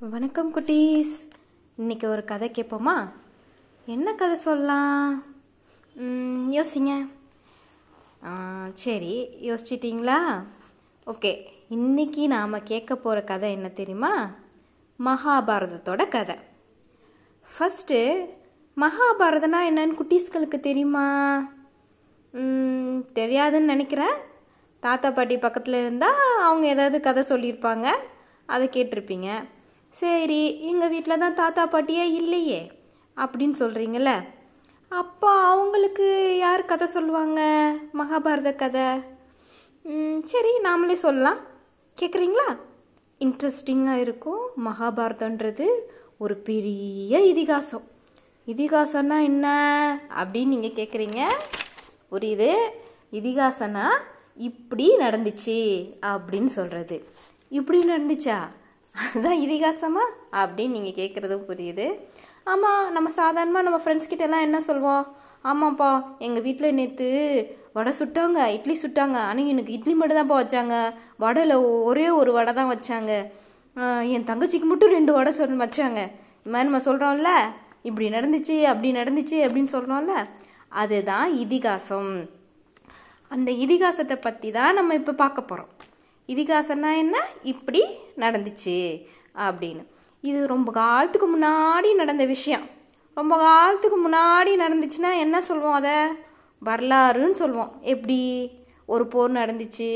வணக்கம் குட்டீஸ். இன்னைக்கு ஒரு கதை கேட்போமா என்ன கதை சொல்லலாம்? யோசிங்க. சரி யோசிச்சிட்டிங்களா? ஓகே இன்னைக்கு நாம் கேட்க போகிற கதை என்ன தெரியுமா? மகாபாரதத்தோட கதை. ஃபஸ்ட்டு மகாபாரதனா என்னன்னு குட்டீஸ்களுக்கு தெரியுமா? தெரியாதுன்னு நினைக்கிறேன். தாத்தா பாட்டி பக்கத்தில் இருந்தால் அவங்க ஏதாவது கதை சொல்லியிருப்பாங்க. அதை கேட்டிருப்பீங்க. சரி எங்கள் வீட்டில் தான் தாத்தா பாட்டியே இல்லையே அப்படின்னு சொல்கிறீங்கள அப்போ அவங்களுக்கு யார் கதை சொல்லுவாங்க? மகாபாரத கதை. சரி நாமளே சொல்லலாம். கேட்குறீங்களா இன்ட்ரெஸ்டிங்காக இருக்கும். மகாபாரதன்றது ஒரு பெரிய இதிகாசம். இதிகாசம்னா என்ன அப்படின்னு நீங்கள் கேட்குறீங்க புரியுது. இதிகாசம்னா இப்படி நடந்துச்சு அப்படின்னு சொல்கிறது இப்படி நடந்துச்சா? அதுதான் இதிகாசமா? அப்படின்னு நீங்கள் கேட்குறது புரியுது. ஆமாம் நம்ம சாதாரணமாக நம்ம ஃப்ரெண்ட்ஸ் கிட்டலாம் எல்லாம் என்ன சொல்வோம்? ஆமாப்பா எங்கள் வீட்டில் நேற்று வடை சுட்டாங்க இட்லி சுட்டாங்க. ஆனால் எனக்கு இட்லி மட்டும் தான்ப்பா வச்சாங்க. வடையில் ஒரே ஒரு வடை தான் வச்சாங்க. என் தங்கச்சிக்கு மட்டும் ரெண்டு வடை சொல் வச்சாங்க. இது மாதிரி நம்ம சொல்கிறோம்ல இப்படி நடந்துச்சு அப்படி நடந்துச்சு அப்படின்னு சொல்கிறோம்ல அதுதான் இதிகாசம். அந்த இதிகாசத்தை பற்றி தான் நம்ம இப்போ பார்க்க போகிறோம் இதிகாசம்னா என்ன? இப்படி நடந்துச்சு அப்படின்னு. இது ரொம்ப காலத்துக்கு முன்னாடி நடந்த விஷயம். ரொம்ப காலத்துக்கு முன்னாடி நடந்துச்சுன்னா என்ன சொல்லுவோம் அதை? வரலாறுன்னு சொல்லுவோம் எப்படி? ஒரு போர் நடந்துச்சு.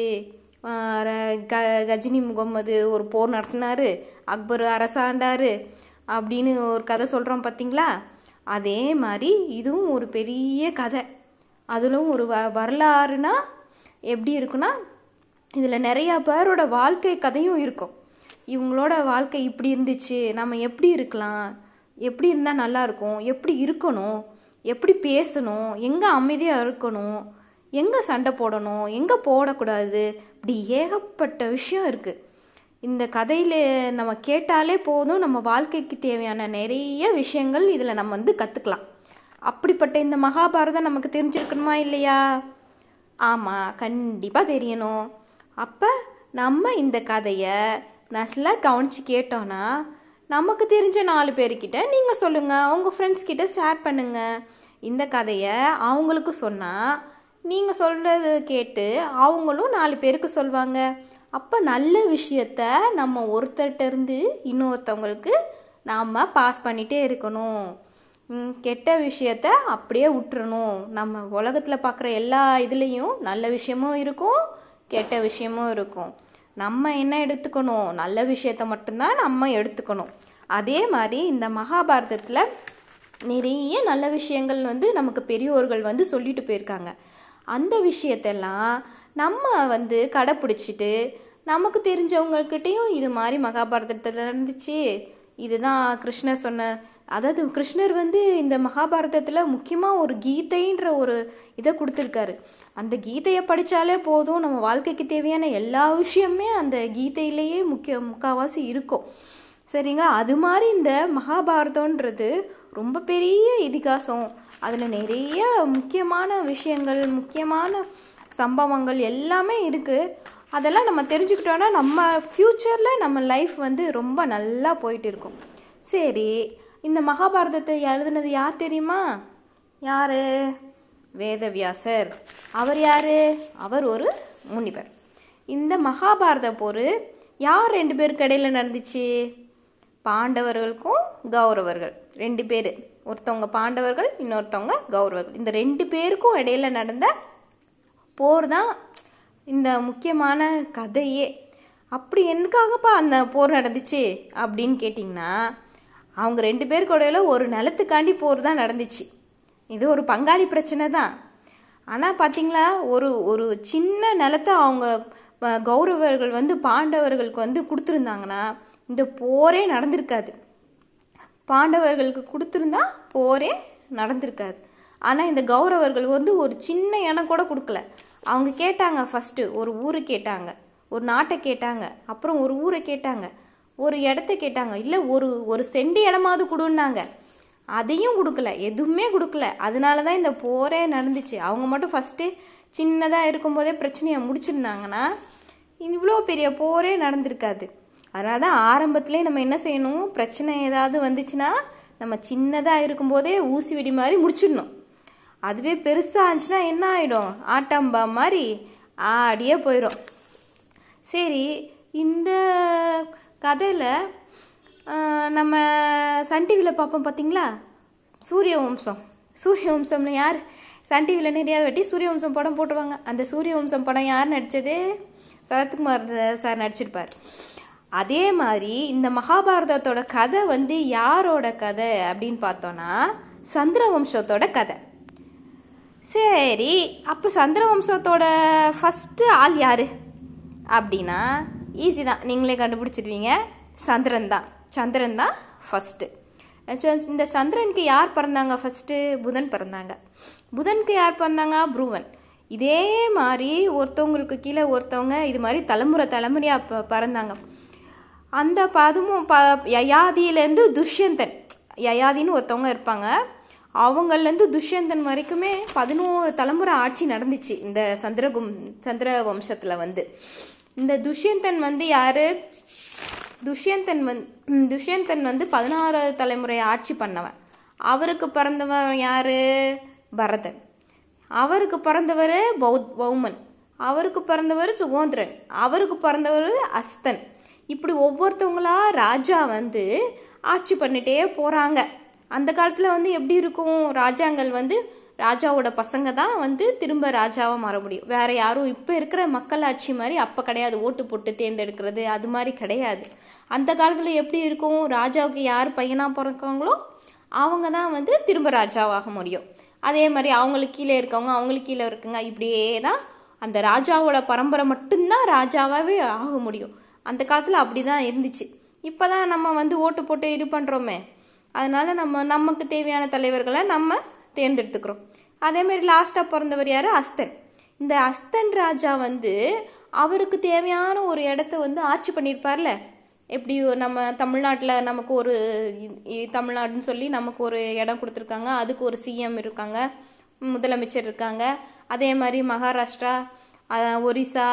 க கஜினி முகம்மது ஒரு போர் நடத்தினாரு. அக்பர் அரசாண்டார் அப்படின்னு ஒரு கதை சொல்கிறோம் பார்த்தீங்களா அதே மாதிரி இதுவும் ஒரு பெரிய கதை. அதிலும் ஒரு வ வரலாறுனா எப்படி இருக்குன்னா இதில் நிறையா பேரோட வாழ்க்கை கதையும் இருக்கும். இவங்களோட வாழ்க்கை இப்படி இருந்துச்சு நம்ம எப்படி இருக்கலாம்? எப்படி இருந்தால் நல்லாயிருக்கும் எப்படி இருக்கணும்? எப்படி பேசணும்? எங்கே அமைதியாக இருக்கணும்? எங்கே சண்டை போடணும்? எங்கே போடக்கூடாது? இப்படி ஏகப்பட்ட விஷயம் இருக்குது இந்த கதையில் நம்ம கேட்டாலே போதும் நம்ம வாழ்க்கைக்கு தேவையான நிறைய விஷயங்கள் இதில் நம்ம வந்து கற்றுக்கலாம் அப்படிப்பட்ட இந்த மகாபாரதம் நமக்கு தெரிஞ்சிருக்கணுமா இல்லையா? ஆமாம் கண்டிப்பாக தெரியணும். அப்போ நம்ம இந்த கதையை நல்லா கவனித்து கேட்டோன்னா நமக்கு தெரிஞ்ச நாலு பேர்கிட்ட நீங்கள் சொல்லுங்கள் உங்கள் ஃப்ரெண்ட்ஸ் கிட்ட ஷேர் பண்ணுங்கள் இந்த கதையை அவங்களுக்கு சொன்னால் நீங்கள் சொல்கிறது கேட்டு அவங்களும் நாலு பேருக்கு சொல்லுவாங்க அப்போ நல்ல விஷயத்த நம்ம ஒருத்தர்கிட்டருந்து இன்னொருத்தவங்களுக்கு நாம் பாஸ் பண்ணிகிட்டே இருக்கணும். கெட்ட விஷயத்த அப்படியே விட்டுறணும். நம்ம உலகத்தில் பார்க்குற எல்லா இதுலேயும் நல்ல விஷயமும் இருக்கும் கெட்ட விஷயமும் இருக்கும். நம்ம என்ன எடுத்துக்கணும்? நல்ல விஷயத்த மட்டும்தான் நம்ம எடுத்துக்கணும். அதே மாதிரி இந்த மகாபாரதத்தில் நிறைய நல்ல விஷயங்கள் வந்து நமக்கு பெரியோர்கள் வந்து சொல்லிட்டு போயிருக்காங்க. அந்த விஷயத்தெல்லாம் நம்ம வந்து கடைப்பிடிச்சிட்டு நமக்கு தெரிஞ்சவங்கக்கிட்டேயும் இது மாதிரி மகாபாரதத்தில் இருந்துச்சு இதுதான் கிருஷ்ணர் சொன்ன அதாவது கிருஷ்ணர் வந்து இந்த மகாபாரதத்தில் முக்கியமாக ஒரு கீதைன்ற ஒரு இதை கொடுத்துருக்காரு. அந்த கீதையை படித்தாலே போதும். நம்ம வாழ்க்கைக்கு தேவையான எல்லா விஷயமே அந்த கீதையிலேயே முக்கிய முக்கால்வாசி இருக்கும். சரிங்களா? அது மாதிரி இந்த மகாபாரதன்றது ரொம்ப பெரிய இதிகாசம். அதில் நிறைய முக்கியமான விஷயங்கள் முக்கியமான சம்பவங்கள் எல்லாமே இருக்குது அதெல்லாம் நம்ம தெரிஞ்சுக்கிட்டோன்னா நம்ம ஃப்யூச்சரில் நம்ம லைஃப் வந்து ரொம்ப நல்லா போயிட்டு இருக்கும். சரி இந்த மகாபாரதத்தை எழுதுனது யார் தெரியுமா? யார்? வேதவியாசர். அவர் யார்? அவர் ஒரு முனிவர். இந்த மகாபாரத போர் யார் ரெண்டு பேருக்கு இடையில நடந்துச்சு? பாண்டவர்களுக்கும் கௌரவர்கள். ரெண்டு பேர். ஒருத்தவங்க பாண்டவர்கள் இன்னொருத்தவங்க கௌரவர்கள். இந்த ரெண்டு பேருக்கும் இடையில நடந்த போர் தான் இந்த முக்கியமான கதையே. அப்படி எதுக்காகப்பா அந்த போர் நடந்துச்சு அப்படின்னு கேட்டிங்கன்னா அவங்க ரெண்டு பேருக்கு இடையில ஒரு நிலத்துக்காண்டி போர் தான் நடந்துச்சு. இது ஒரு பங்காளி பிரச்சனை தான். ஆனால் பார்த்தீங்களா ஒரு ஒரு சின்ன நிலத்தை அவங்க கௌரவர்கள் வந்து பாண்டவர்களுக்கு வந்து கொடுத்துருந்தாங்கன்னா இந்த போரே நடந்திருக்காது. பாண்டவர்களுக்கு கொடுத்துருந்தா போரே நடந்திருக்காது. ஆனால் இந்த கௌரவர்கள் வந்து ஒரு சின்ன இடம் கூட கொடுக்கல. அவங்க கேட்டாங்க ஃபஸ்ட்டு ஒரு ஊரை கேட்டாங்க ஒரு நாட்டை கேட்டாங்க அப்புறம் ஒரு ஊரை கேட்டாங்க ஒரு இடத்த கேட்டாங்க இல்லை ஒரு ஒரு செண்டு இடமாவது கொடுன்னாங்க. அதையும் கொடுக்கல எதுவுமே கொடுக்கல. அதனால தான் இந்த போரே நடந்துச்சு. அவங்க மட்டும் ஃபஸ்ட்டு சின்னதாக இருக்கும்போதே பிரச்சனையை முடிச்சிருந்தாங்கன்னா இவ்வளோ பெரிய போரே நடந்திருக்காது. அதனால தான் ஆரம்பத்துலேயே நம்ம என்ன செய்யணும்? பிரச்சனை ஏதாவது வந்துச்சுன்னா நம்ம சின்னதாக இருக்கும்போதே ஊசி வெடி மாதிரி முடிச்சிடணும். அதுவே பெருசாக இருந்துச்சுன்னா என்ன ஆகிடும் ஆட்டாம்பா மாதிரி ஆடியே போயிடும் சரி இந்த கதையில் நம்ம சன் டிவியில் பார்ப்போம் பார்த்தீங்களா? சூரிய வம்சம் சூரிய வம்சம்னு யார் சன் டிவியில் நிறையா வெட்டி சூரிய வம்சம் படம் போட்டுருவாங்க. அந்த சூரிய வம்சம் படம் யார் நடித்தது சரத்குமார் சார் நடிச்சிருப்பார். அதே மாதிரி இந்த மகாபாரதத்தோட கதை வந்து யாரோட கதை அப்படின்னு பார்த்தோன்னா சந்திர வம்சத்தோட கதை. சரி அப்போ சந்திர வம்சத்தோட ஃபஸ்ட்டு ஆள் யார்? அப்படின்னா ஈஸி தான். நீங்களே கண்டுபிடிச்சிடுவீங்க சந்திரன் தான். சந்திரன் தான் ஃபஸ்ட்டு இந்த சந்திரனுக்கு யார் பிறந்தாங்க ஃபஸ்ட்டு புதன் பிறந்தாங்க. புதனுக்கு யார் பிறந்தாங்க? புருவன். இதே மாதிரி ஒருத்தவங்களுக்கு கீழே ஒருத்தவங்க இது மாதிரி தலைமுறை தலைமுறையாக ப பிறந்தாங்க. அந்த பதுமும் ப யயாதியிலேருந்து துஷ்யந்தன். யயாதின்னு ஒருத்தவங்க இருப்பாங்க. அவங்கள்லேருந்து துஷ்யந்தன் வரைக்குமே பதினோரு தலைமுறை ஆட்சி நடந்துச்சு இந்த சந்திரகும் சந்திர வம்சத்தில் வந்து. இந்த துஷ்யந்தன் வந்து யார்? துஷ்யந்தன் வந் துஷ்யந்தன் வந்து பதினாறு தலைமுறை ஆட்சி பண்ணவன். அவருக்கு பிறந்தவன் யார்? பரதன். அவருக்கு பிறந்தவர் பௌத் பௌமன். அவருக்கு பிறந்தவர் சுகோந்திரன். அவருக்கு பிறந்தவர் அஸ்தன். இப்படி ஒவ்வொருத்தவங்களா ராஜா வந்து ஆட்சி பண்ணிட்டே போகிறாங்க அந்த காலத்தில் வந்து எப்படி இருக்கும்? ராஜாங்கள் வந்து ராஜாவோட பசங்க தான் வந்து திரும்ப ராஜாவாக மாற முடியும். வேற யாரும் இப்போ இருக்கிற மக்களாட்சி மாதிரி அப்போ கிடையாது. ஓட்டு போட்டு தேர்ந்தெடுக்கிறது அது மாதிரி கிடையாது. அந்த காலத்தில் எப்படி இருக்கும்? ராஜாவுக்கு யார் பையனாக பிறக்காங்களோ அவங்க தான் வந்து திரும்ப ராஜாவாக முடியும். அதே மாதிரி அவங்களுக்கு கீழே இருக்கவங்க அவங்களுக்கு கீழே இருக்குங்க இப்படியே தான் அந்த ராஜாவோட பரம்பரை மட்டும்தான் ராஜாவாகவே ஆக முடியும். அந்த காலத்தில் அப்படி தான் இருந்துச்சு. இப்போ தான் நம்ம வந்து ஓட்டு போட்டு இது பண்ணுறோமே அதனால நம்ம நமக்கு தேவையான தலைவர்களை நம்ம தேர்ந்தெடுத்துக்கிறோம். அதேமாரி லாஸ்ட்டாக பிறந்தவர் யார்? அஸ்தன். இந்த அஸ்தன் ராஜா வந்து அவருக்கு தேவையான ஒரு இடத்த வந்து ஆட்சி பண்ணியிருப்பார்ல? எப்படி நம்ம தமிழ்நாட்டில் நமக்கு ஒரு தமிழ்நாடுன்னு சொல்லி நமக்கு ஒரு இடம் கொடுத்துருக்காங்க. அதுக்கு ஒரு சிஎம் இருக்காங்க. முதலமைச்சர் இருக்காங்க. அதே மாதிரி மகாராஷ்டிரா ஒரிசா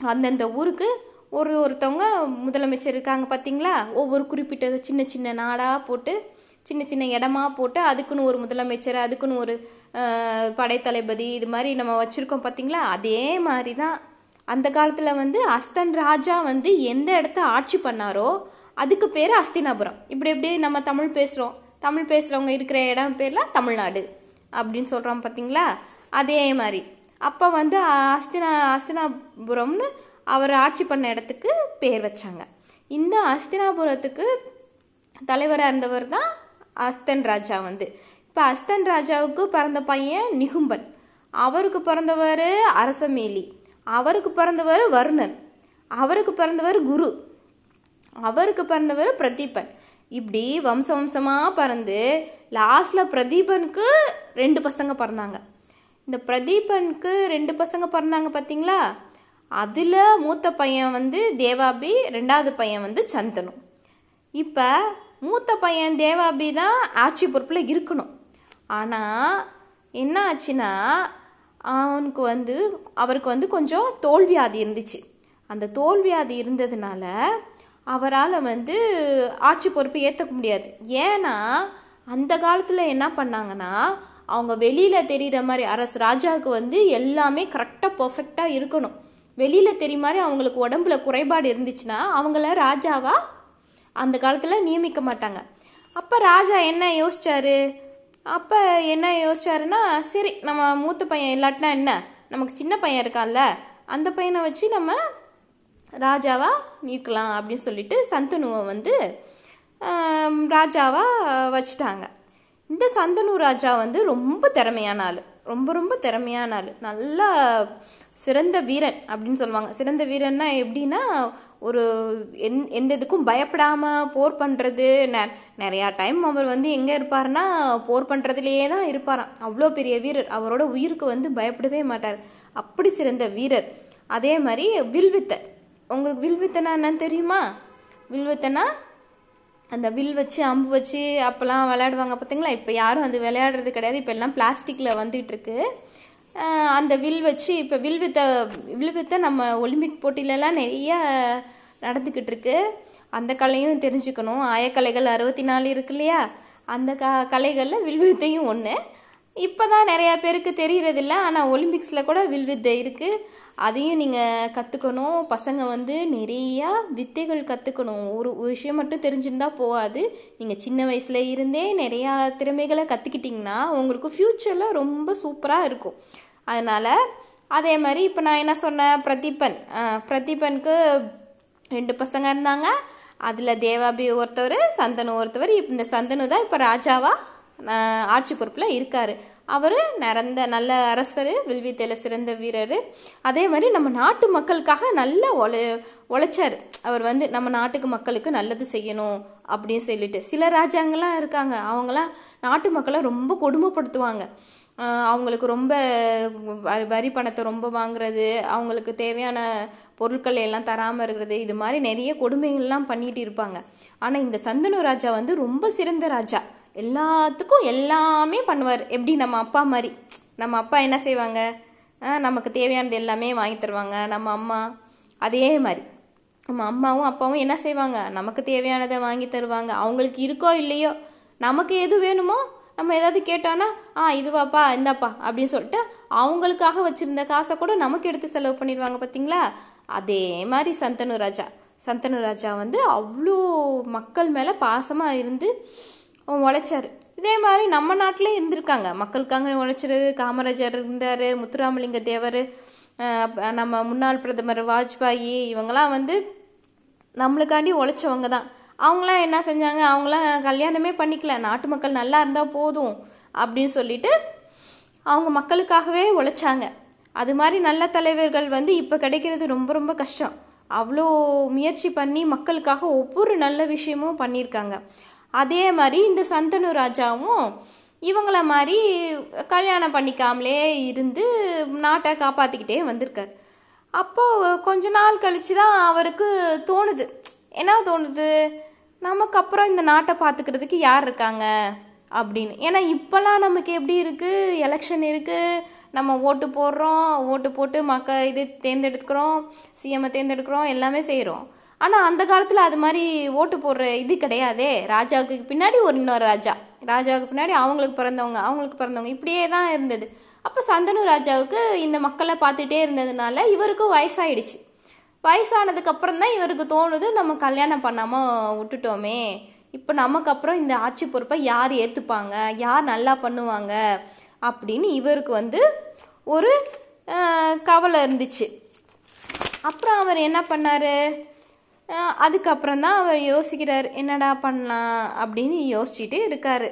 அந்தந்த ஊருக்கு ஒரு ஒருத்தவங்க முதலமைச்சர் இருக்காங்க பார்த்தீங்களா ஒவ்வொரு குறிப்பிட்ட சின்ன சின்ன நாடாக போட்டு சின்ன சின்ன இடமா போட்டு அதுக்குன்னு ஒரு முதலமைச்சர் அதுக்குன்னு ஒரு படைத்தளபதி இது மாதிரி நம்ம வச்சுருக்கோம் பார்த்தீங்களா அதே மாதிரி தான் அந்த காலத்தில் வந்து அஸ்தன் ராஜா வந்து எந்த இடத்த ஆட்சி பண்ணாரோ அதுக்கு பேர் அஸ்தினாபுரம். இப்படி எப்படி நம்ம தமிழ் பேசுகிறோம் தமிழ் பேசுகிறவங்க இருக்கிற இடம் பேர்லாம் தமிழ்நாடு அப்படின்னு சொல்கிறோம் பார்த்தீங்களா அதே மாதிரி. அப்போ வந்து அஸ்தினா அஸ்தினாபுரம்னு அவர் ஆட்சி பண்ண இடத்துக்கு பேர் வச்சாங்க. இந்த அஸ்தினாபுரத்துக்கு தலைவராக இருந்தவர் தான் அஸ்தன் ராஜா வந்து. இப்போ அஸ்தன் ராஜாவுக்கு பிறந்த பையன் நிகும்பன். அவருக்கு பிறந்தவர் அரசமேலி. அவருக்கு பிறந்தவர் வருணன். அவருக்கு பிறந்தவர் குரு. அவருக்கு பிறந்தவர் பிரதீபன். இப்படி வம்ச வம்சமாக பிறந்து லாஸ்டில் பிரதீபனுக்கு ரெண்டு பசங்க பிறந்தாங்க. இந்த பிரதீபனுக்கு ரெண்டு பசங்க பிறந்தாங்க பார்த்தீங்களா அதில் மூத்த பையன் வந்து தேவாபி ரெண்டாவது பையன் வந்து சந்தனு. இப்போ மூத்த பையன் தேவாபி தான் ஆட்சி பொறுப்பில் இருக்கணும். ஆனால் என்ன ஆச்சுன்னா அவனுக்கு வந்து அவருக்கு வந்து கொஞ்சம் தோல்வியாதி இருந்துச்சு. அந்த தோல்வியாதி இருந்ததுனால அவரால் வந்து ஆட்சி பொறுப்பை ஏற்றுக்க முடியாது. ஏன்னா அந்த காலத்தில் என்ன பண்ணாங்கன்னா அவங்க வெளியில் தெரிகிற மாதிரி அரசு ராஜாவுக்கு வந்து எல்லாமே கரெக்டாக பர்ஃபெக்டாக இருக்கணும். வெளியில் தெரிய மாதிரி அவங்களுக்கு உடம்புல குறைபாடு இருந்துச்சுன்னா அவங்கள ராஜாவாக அந்த காலத்தில் நியமிக்க மாட்டாங்க. அப்போ ராஜா என்ன யோசிச்சாரு? அப்போ என்ன யோசிச்சாருன்னா சரி நம்ம மூத்த பையன் இல்லாட்டினா என்ன? நமக்கு சின்ன பையன் இருக்கான்ல அந்த பையனை வச்சு நம்ம ராஜாவாக நீக்கலாம் அப்படின்னு சொல்லிட்டு சந்தனுவை வந்து ராஜாவாக வச்சுட்டாங்க. இந்த சந்தனு ராஜா வந்து ரொம்ப திறமையான ஆள். ரொம்ப ரொம்ப திறமையான ஆள். நல்லா சிறந்த வீரன் அப்படின்னு சொல்லுவாங்க. சிறந்த வீரன்னா எப்படின்னா ஒரு எந் எந்த இதுக்கும் பயப்படாமல் போர் பண்ணுறது நெ நிறையா டைம் அவர் வந்து எங்கே இருப்பார்னா போர் பண்ணுறதுலையே தான் இருப்பாராம். அவ்வளோ பெரிய வீரர். அவரோட உயிருக்கு வந்து பயப்படவே மாட்டார். அப்படி சிறந்த வீரர். அதே மாதிரி வில்வித்தை. உங்களுக்கு வில்வித்தனா என்னன்னு தெரியுமா? வில்வித்தனா அந்த வில் வச்சு அம்பு வச்சு அப்போல்லாம் விளையாடுவாங்க பார்த்தீங்களா இப்போ யாரும் அது விளையாடுறது கிடையாது. இப்போ எல்லாம் பிளாஸ்டிக்கில் வந்துட்டு இருக்கு. அந்த வில் வச்சு இப்போ வில் வித்த வில் வித்த நம்ம ஒலிம்பிக் போட்டியிலலாம் நிறைய நடந்துக்கிட்டு இருக்கு. அந்த கலையும் தெரிஞ்சுக்கணும். ஆயக்கலைகள் அறுபத்தி நாலு இருக்கு இல்லையா? அந்த க கலைகளில் வில்வித்தையும் ஒன்று இப்போ தான் நிறையா பேருக்கு தெரியறதில்ல. ஆனால் ஒலிம்பிக்ஸில் கூட வில்வித்தை இருக்குது அதையும் நீங்கள் கற்றுக்கணும் பசங்க வந்து நிறையா வித்தைகள் கற்றுக்கணும் ஒரு விஷயம் மட்டும் தெரிஞ்சிருந்தா போகாது. நீங்கள் சின்ன வயசில் இருந்தே நிறையா திறமைகளை கற்றுக்கிட்டிங்கன்னா உங்களுக்கு ஃப்யூச்சரில் ரொம்ப சூப்பராக இருக்கும். அதனால் அதே மாதிரி இப்போ நான் என்ன சொன்னேன்? பிரதீபன். பிரதீபனுக்கு ரெண்டு பசங்க இருந்தாங்க. அதில் தேவாபி ஒருத்தவர் சந்தனு ஒருத்தவர். இந்த சந்தனு தான் இப்போ ராஜாவாக ஆட்சி பொறுப்பில் இருக்கார். அவர் நிறந்த நல்ல அரசர் வில்வித்தையில் சிறந்த வீரர். அதே மாதிரி நம்ம நாட்டு மக்களுக்காக நல்ல உழை உழைச்சார். அவர் வந்து நம்ம நாட்டுக்கு மக்களுக்கு நல்லது செய்யணும் அப்படின்னு சொல்லிட்டு. சில ராஜாங்கெல்லாம் இருக்காங்க. அவங்களாம் நாட்டு மக்களை ரொம்ப கொடுமைப்படுத்துவாங்க. அவங்களுக்கு ரொம்ப வரி பணத்தை ரொம்ப வாங்குறது அவங்களுக்கு தேவையான பொருட்கள் எல்லாம் தராமல் இருக்கிறது இது மாதிரி நிறைய கொடுமைகள்லாம் பண்ணிட்டு இருப்பாங்க. ஆனால் இந்த சந்தனு ராஜா வந்து ரொம்ப சிறந்த ராஜா. எல்லாத்துக்கும் எல்லாமே பண்ணுவார். எப்படி? நம்ம அப்பா மாதிரி. நம்ம அப்பா என்ன செய்வாங்க? நமக்கு தேவையானது எல்லாமே வாங்கி தருவாங்க. நம்ம அம்மா அதே மாதிரி. நம்ம அம்மாவும் அப்பாவும் என்ன செய்வாங்க? நமக்கு தேவையானதை வாங்கி தருவாங்க. அவங்களுக்கு இருக்கோ இல்லையோ நமக்கு எது வேணுமோ நம்ம ஏதாவது கேட்டோன்னா ஆ இதுவாப்பா இந்தாப்பா அப்படின்னு சொல்லிட்டு அவங்களுக்காக வச்சிருந்த காசை கூட நமக்கு எடுத்து செலவு பண்ணிடுவாங்க பார்த்தீங்களா அதே மாதிரி சந்தனு ராஜா. சந்தனு ராஜா வந்து அவ்வளோ மக்கள் மேலே பாசமாக இருந்து உழைச்சாரு. இதே மாதிரி நம்ம நாட்டிலே இருந்திருக்காங்க. மக்களுக்காக உழைச்சது காமராஜர் இருந்தார் முத்துராமலிங்க தேவர் நம்ம முன்னாள் பிரதமர் வாஜ்பாயி இவங்கெல்லாம் வந்து நம்மளுக்காண்டி உழைச்சவங்க தான். அவங்களாம் என்ன செஞ்சாங்க? அவங்களாம் கல்யாணமே பண்ணிக்கல. நாட்டு மக்கள் நல்லா இருந்தால் போதும் அப்படின்னு சொல்லிட்டு அவங்க மக்களுக்காகவே உழைச்சாங்க. அது மாதிரி நல்ல தலைவர்கள் வந்து இப்போ கிடைக்கிறது ரொம்ப ரொம்ப கஷ்டம். அவ்வளோ முயற்சி பண்ணி மக்களுக்காக ஒவ்வொரு நல்ல விஷயமும் பண்ணியிருக்காங்க. அதே மாதிரி இந்த சந்தனு ராஜாவும் இவங்கள மாதிரி கல்யாணம் பண்ணிக்காமலே இருந்து நாட்டை காப்பாற்றிக்கிட்டே வந்திருக்கார். அப்போது கொஞ்ச நாள் கழிச்சு தான் அவருக்கு தோணுது. என்ன தோணுது? நமக்கு அப்புறம் இந்த நாட்டை பார்த்துக்கிறதுக்கு யார் இருக்காங்க? அப்படின்னு. ஏன்னா இப்போல்லாம் நமக்கு எப்படி இருக்குது எலெக்ஷன் இருக்குது நம்ம ஓட்டு போடுறோம். ஓட்டு போட்டு மக்க இது தேர்ந்தெடுக்கிறோம். சிஎம்மை தேர்ந்தெடுக்கிறோம். எல்லாமே செய்கிறோம் ஆனால் அந்த காலத்தில் அது மாதிரி ஓட்டு போடுற இது கிடையாதே. ராஜாவுக்கு பின்னாடி ஒரு இன்னொரு ராஜா. ராஜாவுக்கு பின்னாடி அவங்களுக்கு பிறந்தவங்க அவங்களுக்கு பிறந்தவங்க. இப்படியே தான் இருந்தது. அப்போ சந்தனு ராஜாவுக்கு இந்த மக்களை பார்த்துட்டே இருந்ததுனால இவருக்கும் வயசாயிடுச்சு. வயசானதுக்கப்புறம் தான் இவருக்கு தோணுது நம்ம கல்யாணம் பண்ணாமல் விட்டுட்டோமே. இப்போ நமக்கு அப்புறம் இந்த ஆட்சி பொறுப்பை யார் ஏற்றுப்பாங்க யார் நல்லா பண்ணுவாங்க? அப்படின்னு இவருக்கு வந்து ஒரு கவலை இருந்துச்சு. அப்புறம் அவர் என்ன பண்ணார்? அதுக்கப்புறம் தான் அவர் யோசிக்கிறார் என்னடா பண்ணலாம்? அப்படின்னு யோசிச்சுட்டு இருக்காரு.